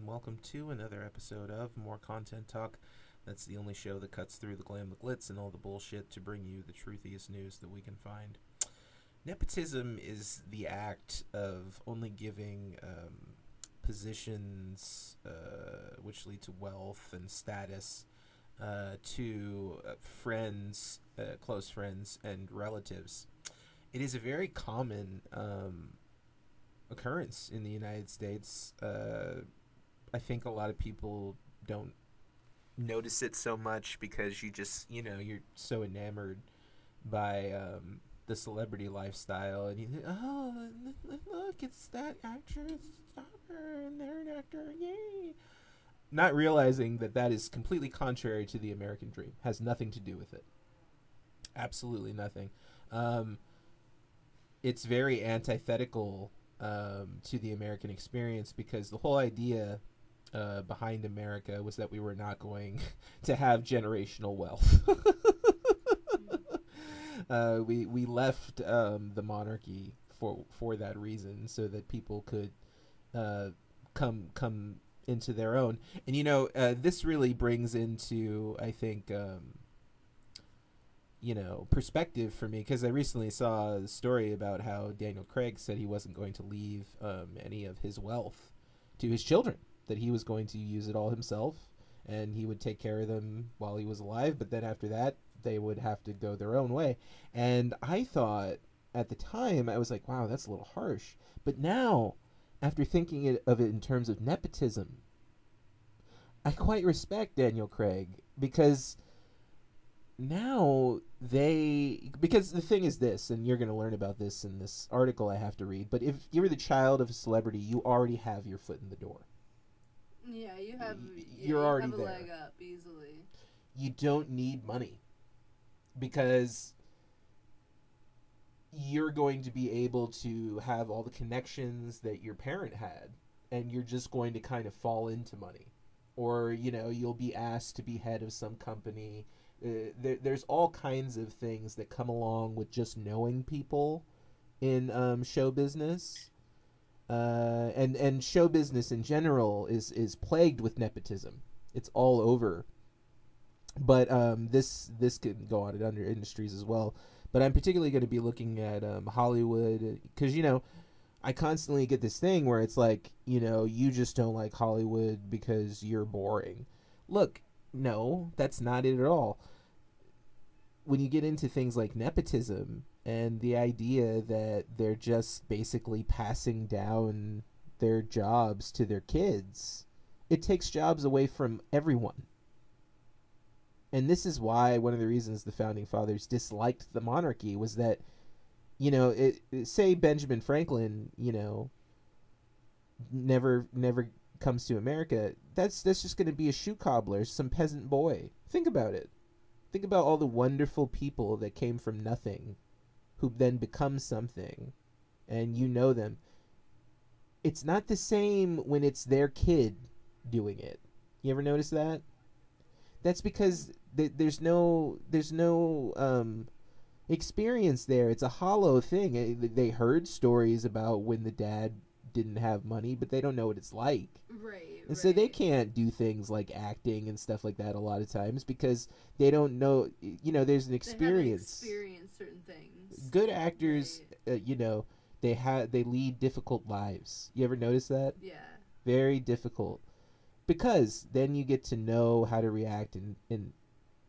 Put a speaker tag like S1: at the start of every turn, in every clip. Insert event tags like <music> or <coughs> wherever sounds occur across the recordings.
S1: and welcome to another episode of More Content Talk. That's the only show that cuts through the glam, the glitz, and all the bullshit to bring you the truthiest news that we can find. Nepotism is the act of only giving um, positions uh, which lead to wealth and status uh, to uh, friends, uh, close friends, and relatives. It is a very common um, occurrence in the United States. Uh, I think a lot of people don't notice it so much because you just, you know, you're so enamored by um, the celebrity lifestyle, and you think, oh, look, it's that actress, and they're an actor, yay! Not realizing that that is completely contrary to the American dream, has nothing to do with it. Absolutely nothing. Um, it's very antithetical um, to the American experience because the whole idea uh, behind America was that we were not going <laughs> to have generational wealth. <laughs> uh, we we left um, the monarchy for for that reason, so that people could uh, come come into their own. And you know, uh, this really brings into I think. Um, you know perspective for me because I recently saw a story about how Daniel Craig said he wasn't going to leave um, any of his wealth to his children that he was going to use it all himself and he would take care of them while he was alive but then after that they would have to go their own way. And I thought at the time I was like wow that's a little harsh. But now after thinking it, of it in terms of nepotism I quite respect Daniel Craig because now they because the thing is this and you're going to learn about this in this article i have to read but if you're the child of a celebrity you already have your foot in the door
S2: Yeah, you have.
S1: Y-
S2: yeah,
S1: you're
S2: you
S1: already
S2: have a
S1: there.
S2: leg up easily.
S1: you don't need money because you're going to be able to have all the connections that your parent had and you're just going to kind of fall into money or you know you'll be asked to be head of some company uh, there, there's all kinds of things that come along with just knowing people in um, show business uh, and and show business in general is is plagued with nepotism it's all over but um, this this can go on in other industries as well. But I'm particularly going to be looking at um, Hollywood because you know I constantly get this thing where it's like you know you just don't like Hollywood because you're boring. Look, no, that's not it at all. When you get into things like nepotism and the idea that they're just basically passing down their jobs to their kids, it takes jobs away from everyone. And this is why one of the reasons the founding fathers disliked the monarchy was that you know it, say benjamin franklin you know never never comes to america that's that's just going to be a shoe cobbler some peasant boy. Think about it. Think about all the wonderful people that came from nothing who then become something and you know them it's not the same when it's their kid doing it. You ever notice that? That's because th- there's no there's no um experience there. It's a hollow thing. They heard stories about when the dad didn't have money but they don't know what it's like.
S2: Right.
S1: and so they can't do things like acting and stuff like that a lot of times because they don't know you know there's an experience.
S2: Experience certain things.
S1: Good actors uh, you know they have they lead difficult lives. You ever notice that?
S2: Yeah.
S1: very difficult. Because then you get to know how to react in, in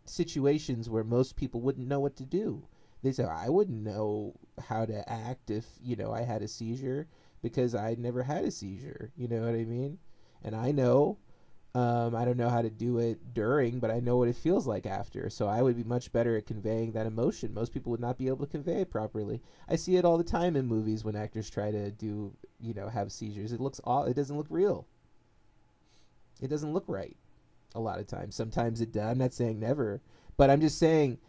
S1: situations where most people wouldn't know what to do. They say i wouldn't know how to act if you know i had a seizure because i never had a seizure. You know what i mean? And i know um, i don't know how to do it during but i know what it feels like after. So i would be much better at conveying that emotion. Most people would not be able to convey it properly. I see it all the time in movies when actors try to do you know have seizures. It looks aw- it doesn't look real. It doesn't look right a lot of times. Sometimes it does. I'm not saying never but i'm just saying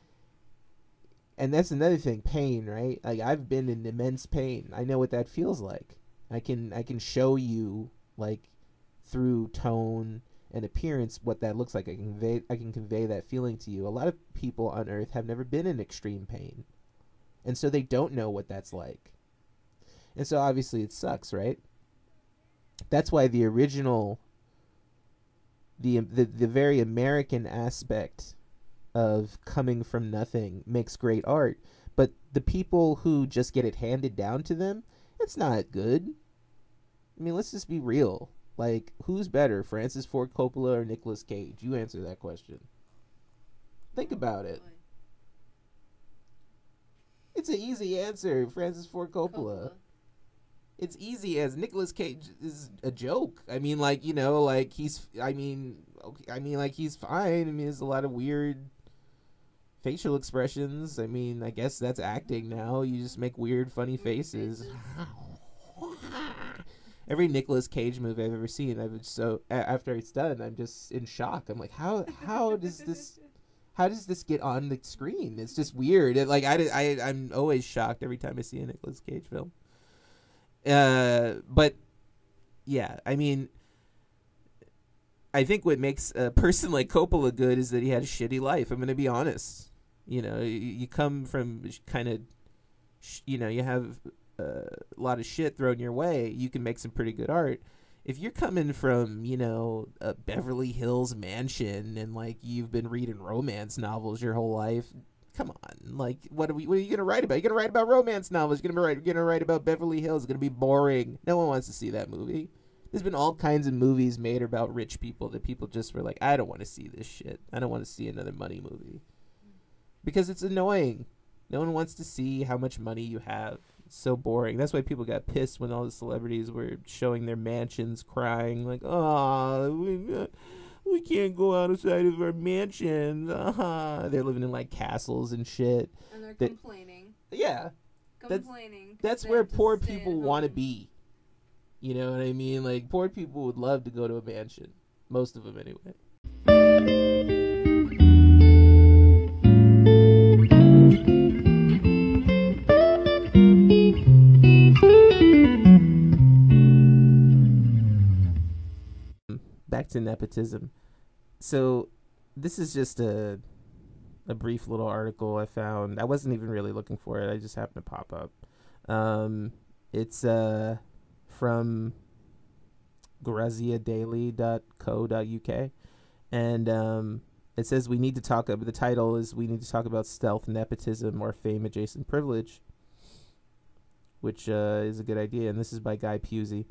S1: and that's another thing pain right? Like i've been in immense pain. I know what that feels like. I can i can show you like through tone and appearance what that looks like i can convey i can convey that feeling to you a lot of people on earth have never been in extreme pain and so they don't know what that's like and so obviously it sucks right that's why the original the um, the the very American aspect of coming from nothing makes great art, but the people who just get it handed down to them, it's not good. I mean, let's just be real. Like, who's better, Francis Ford Coppola or Nicolas Cage? You answer that question. Think about it. It's an easy answer, Francis Ford Coppola. It's easy as Nicolas Cage is a joke. I mean, like you know, like he's. I mean, okay, I mean, like he's fine. I mean, there's a lot of weird facial expressions. I mean, I guess that's acting now. You just make weird, funny faces. <laughs> Every Nicolas Cage movie I've ever seen, I've so after it's done, I'm just in shock. I'm like, how how does this how does this get on the screen? It's just weird. It, like I, I I'm always shocked every time I see a Nicolas Cage film. Uh, but yeah, I mean, I think what makes a person like Coppola good is that he had a shitty life. I'm gonna be honest. You know, you, you come from kind of, sh- you know, you have a lot of shit thrown your way. You can make some pretty good art. If you're coming from, you know, a Beverly Hills mansion and like you've been reading romance novels your whole life, come on. Like, what are we? What are you gonna write about? You're gonna write about romance novels. You're gonna write. You're gonna write about Beverly Hills. It's gonna be boring. No one wants to see that movie. There's been all kinds of movies made about rich people that people just were like, I don't want to see this shit. I don't want to see another money movie because it's annoying. No one wants to see how much money you have. So boring. That's why people got pissed when all the celebrities were showing their mansions, crying like, "Oh, we, uh, we can't go outside of our mansions." Uh-huh. They're living in like castles and shit.
S2: And they're
S1: They-
S2: complaining.
S1: Yeah, That's- that's where poor people want to be. You know what I mean? Like poor people would love to go to a mansion. Most of them, anyway. To nepotism. So, this is just a a brief little article I found. I wasn't even really looking for it. I just happened to pop up. Um, it's uh from graziadaily.co.uk and um it says we need to talk about the title is we need to talk about stealth nepotism or fame adjacent privilege which uh, is a good idea and this is by guy Pewsey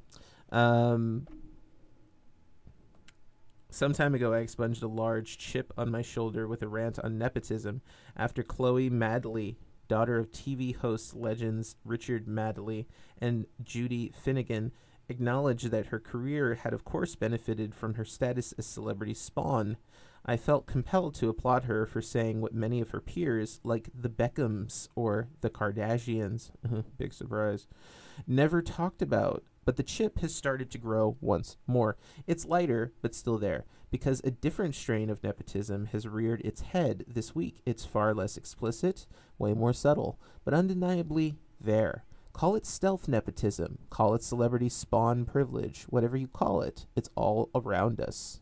S1: um some time ago i expunged a large chip on my shoulder with a rant on nepotism after chloe Madeley daughter of tv host legends richard Madeley and judy Finnigan acknowledged that her career had of course benefited from her status as celebrity spawn I felt compelled to applaud her for saying what many of her peers, like the Beckhams or the Kardashians, <laughs> big surprise, never talked about. But the chip has started to grow once more. It's lighter, but still there, because a different strain of nepotism has reared its head this week. It's far less explicit, way more subtle, but undeniably there. Call it stealth nepotism, call it celebrity spawn privilege, whatever you call it, it's all around us.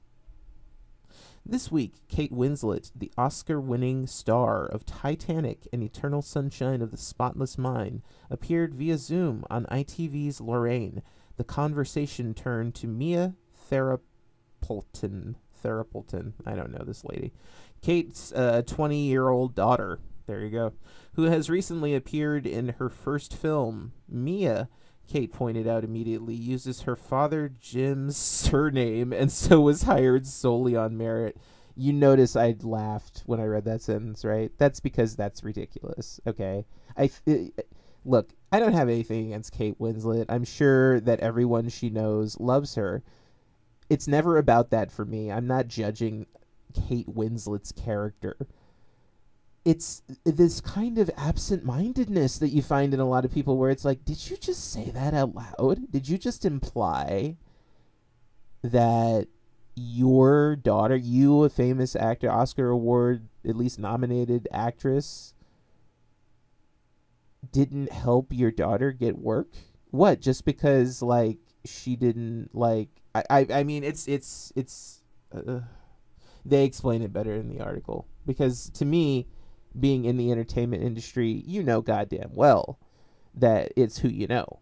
S1: This week, Kate Winslet, the Oscar winning star of Titanic and Eternal Sunshine of the Spotless Mind, appeared via Zoom on ITV's Lorraine. The conversation turned to Mia Therapulton. Therapulton. I don't know this lady. Kate's uh, 20 year old daughter. There you go. Who has recently appeared in her first film. Mia Kate pointed out immediately, uses her father Jim's <laughs> surname and so was hired solely on merit. You notice I laughed when I read that sentence, right? That's because that's ridiculous. Okay, I look. I don't have anything against Kate Winslet. I'm sure that everyone she knows loves her. It's never about that for me. I'm not judging Kate Winslet's character it's this kind of absent-mindedness that you find in a lot of people where it's like did you just say that out loud? Did you just imply that your daughter you a famous actor oscar award at least nominated actress didn't help your daughter get work? What just because like she didn't like i i, I mean it's it's it's uh, they explain it better in the article. Because to me being in the entertainment industry, you know goddamn well that it's who you know.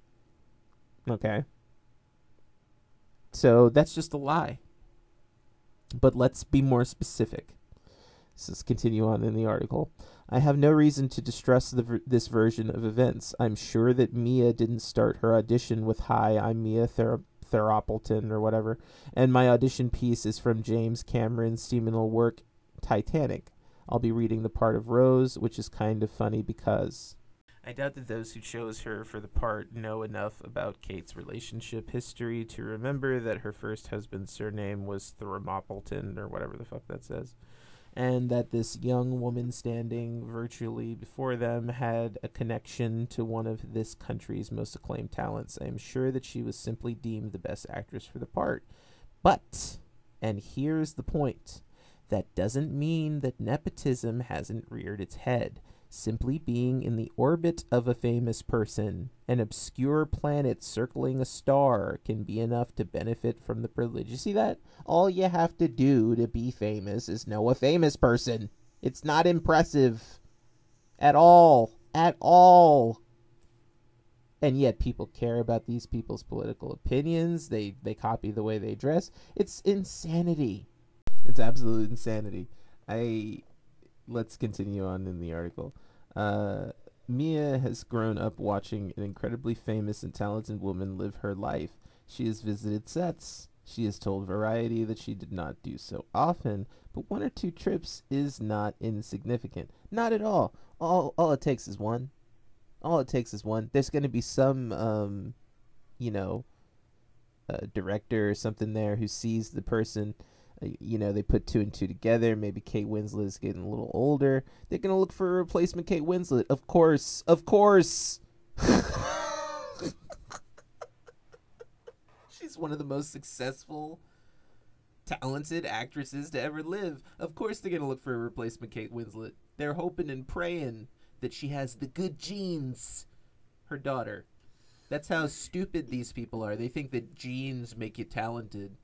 S1: Okay? So that's just a lie. But let's be more specific. Let's continue on in the article. I have no reason to distrust the, this version of events. I'm sure that Mia didn't start her audition with "Hi, I'm Mia Ther- Theropleton" or whatever, and my audition piece is from James Cameron's seminal work Titanic. I'll be reading the part of Rose, which is kind of funny because I doubt that those who chose her for the part know enough about Kate's relationship history to remember that her first husband's surname was Thermopylae or whatever the fuck that says. And that this young woman standing virtually before them had a connection to one of this country's most acclaimed talents. I am sure that she was simply deemed the best actress for the part. But, and here's the point that doesn't mean that nepotism hasn't reared its head. Simply being in the orbit of a famous person, an obscure planet circling a star, can be enough to benefit from the privilege. You see that? All you have to do to be famous is know a famous person. It's not impressive. At all. At all. And yet people care about these people's political opinions. They they copy the way they dress. It's insanity. It's absolute insanity. I let's continue on in the article. Uh, Mia has grown up watching an incredibly famous and talented woman live her life. She has visited sets. She has told Variety that she did not do so often, but one or two trips is not insignificant. Not at all. All all it takes is one. All it takes is one. There's going to be some, um, you know, director or something there who sees the person you know, they put two and two together. Maybe Kate Winslet is getting a little older. They're gonna look for a replacement Kate Winslet. Of course, of course. <laughs> She's one of the most successful, talented actresses to ever live. Of course, they're gonna look for a replacement Kate Winslet. They're hoping and praying that she has the good genes. Her daughter. That's how stupid these people are. They think that genes make you talented.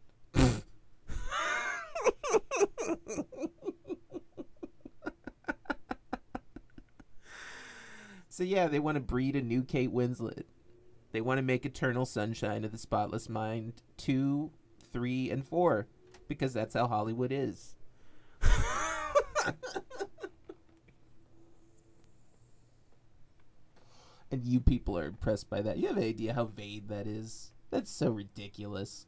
S1: So yeah, they want to breed a new Kate Winslet. They want to make Eternal Sunshine of the Spotless Mind two, three, and four, because that's how Hollywood is. <laughs> and you people are impressed by that. You have an idea how vague that is. That's so ridiculous.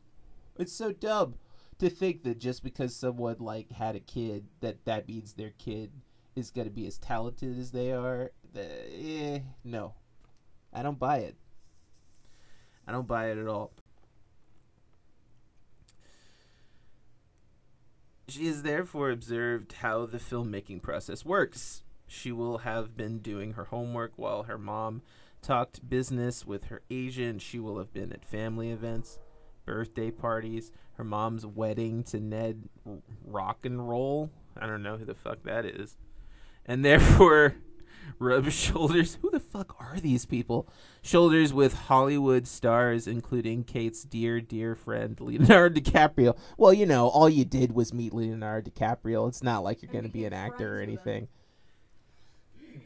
S1: It's so dumb to think that just because someone like had a kid that that means their kid is going to be as talented as they are eh, no. I don't buy it. I don't buy it at all. She has therefore observed how the filmmaking process works. She will have been doing her homework while her mom talked business with her agent. She will have been at family events birthday parties, her mom's wedding to Ned Rock and Roll. I don't know who the fuck that is. And therefore <laughs> rub shoulders. Who the fuck are these people? Shoulders with Hollywood stars, including Kate's dear, dear friend Leonardo DiCaprio. Well, you know, all you did was meet Leonardo DiCaprio. It's not like you're going to be an actor or anything.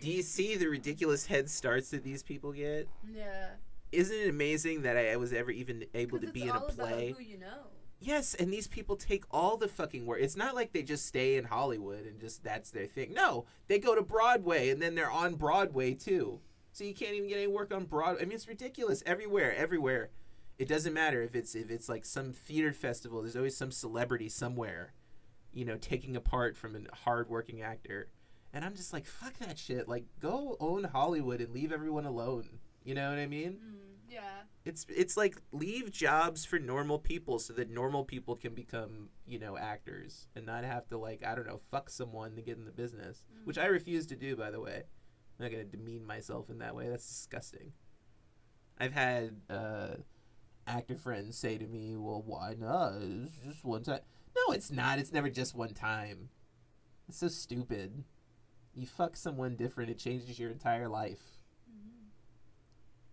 S1: Do you see the ridiculous head starts that these people get?
S2: Yeah.
S1: Isn't it amazing that I was ever even able to be in a play?
S2: Who you know.
S1: Yes, and these people take all the fucking work. It's not like they just stay in Hollywood and just that's their thing. No, they go to Broadway and then they're on Broadway too. So you can't even get any work on Broadway. I mean, it's ridiculous. Everywhere, everywhere. It doesn't matter if it's if it's like some theater festival. There's always some celebrity somewhere, you know, taking a part from a hardworking actor. And I'm just like, fuck that shit. Like, go own Hollywood and leave everyone alone. You know what I mean?
S2: Mm, yeah.
S1: It's it's like leave jobs for normal people so that normal people can become, you know, actors and not have to like, I don't know, fuck someone to get in the business, which I refuse to do by the way. I'm not going to demean myself in that way. That's disgusting. I've had uh actor friends say to me, "Well, why not? It's just one time." No, it's not. It's never just one time. It's so stupid. You fuck someone different, it changes your entire life.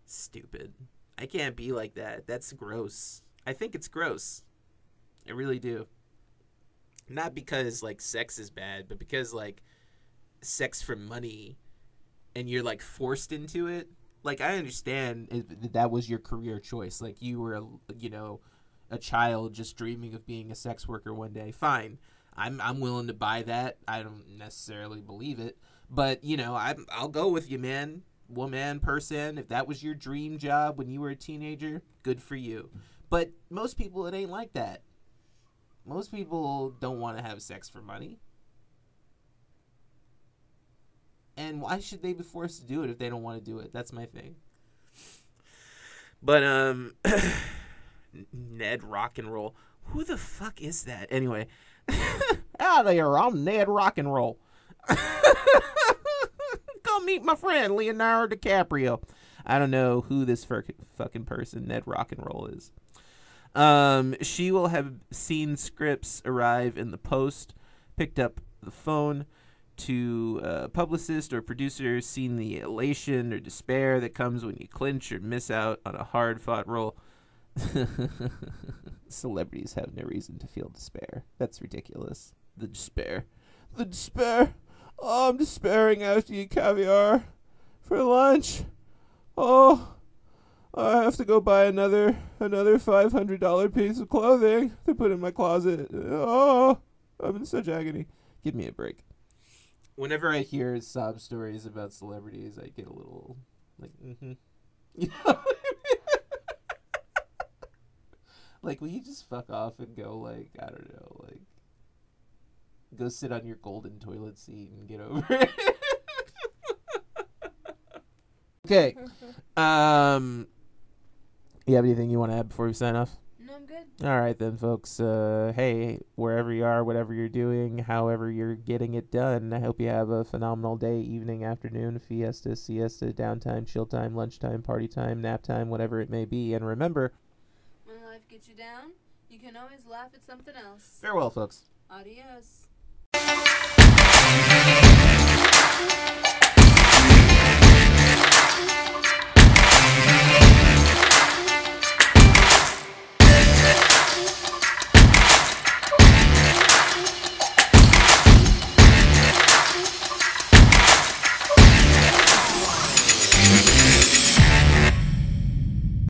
S1: Stupid. I can't be like that. That's gross. I think it's gross. I really do. Not because like sex is bad, but because like sex for money and you're like forced into it. Like I understand if that was your career choice. Like you were, you know, a child just dreaming of being a sex worker one day. Fine. I'm I'm willing to buy that. I don't necessarily believe it, but you know, I'm I'll go with you, man. Woman, person, if that was your dream job when you were a teenager, good for you. But most people it ain't like that. Most people don't want to have sex for money. And why should they be forced to do it if they don't want to do it? That's my thing. But um <coughs> Ned rock and roll. Who the fuck is that? Anyway. <laughs> Out there, I'm Ned rock and roll. <laughs> Go meet my friend Leonardo DiCaprio. I don't know who this fucking person Ned rock and roll is. Um, she will have seen scripts arrive in the post, picked up the phone to a publicist or producer, seen the elation or despair that comes when you clinch or miss out on a hard fought role. <laughs> Celebrities have no reason to feel despair. That's ridiculous. The despair. The despair. Oh, I'm despairing after you caviar for lunch. Oh, I have to go buy another another five hundred dollar piece of clothing to put in my closet. Oh, I'm in such agony. Give me a break. Whenever I hear sob stories about celebrities, I get a little like, mm-hmm. You <laughs> know? like, will you just fuck off and go like, I don't know, like, go sit on your golden toilet seat and get over it. <laughs> okay. Um. You have anything you want to add before we sign off?
S2: No, I'm good.
S1: All right, then, folks. Uh, hey, wherever you are, whatever you're doing, however you're getting it done, I hope you have a phenomenal day, evening, afternoon, fiesta, siesta, downtime, chill time, lunchtime, party time, nap time, whatever it may be. And remember,
S2: When life gets you down, you can always laugh at something else.
S1: farewell, folks.
S2: Adios. あっ。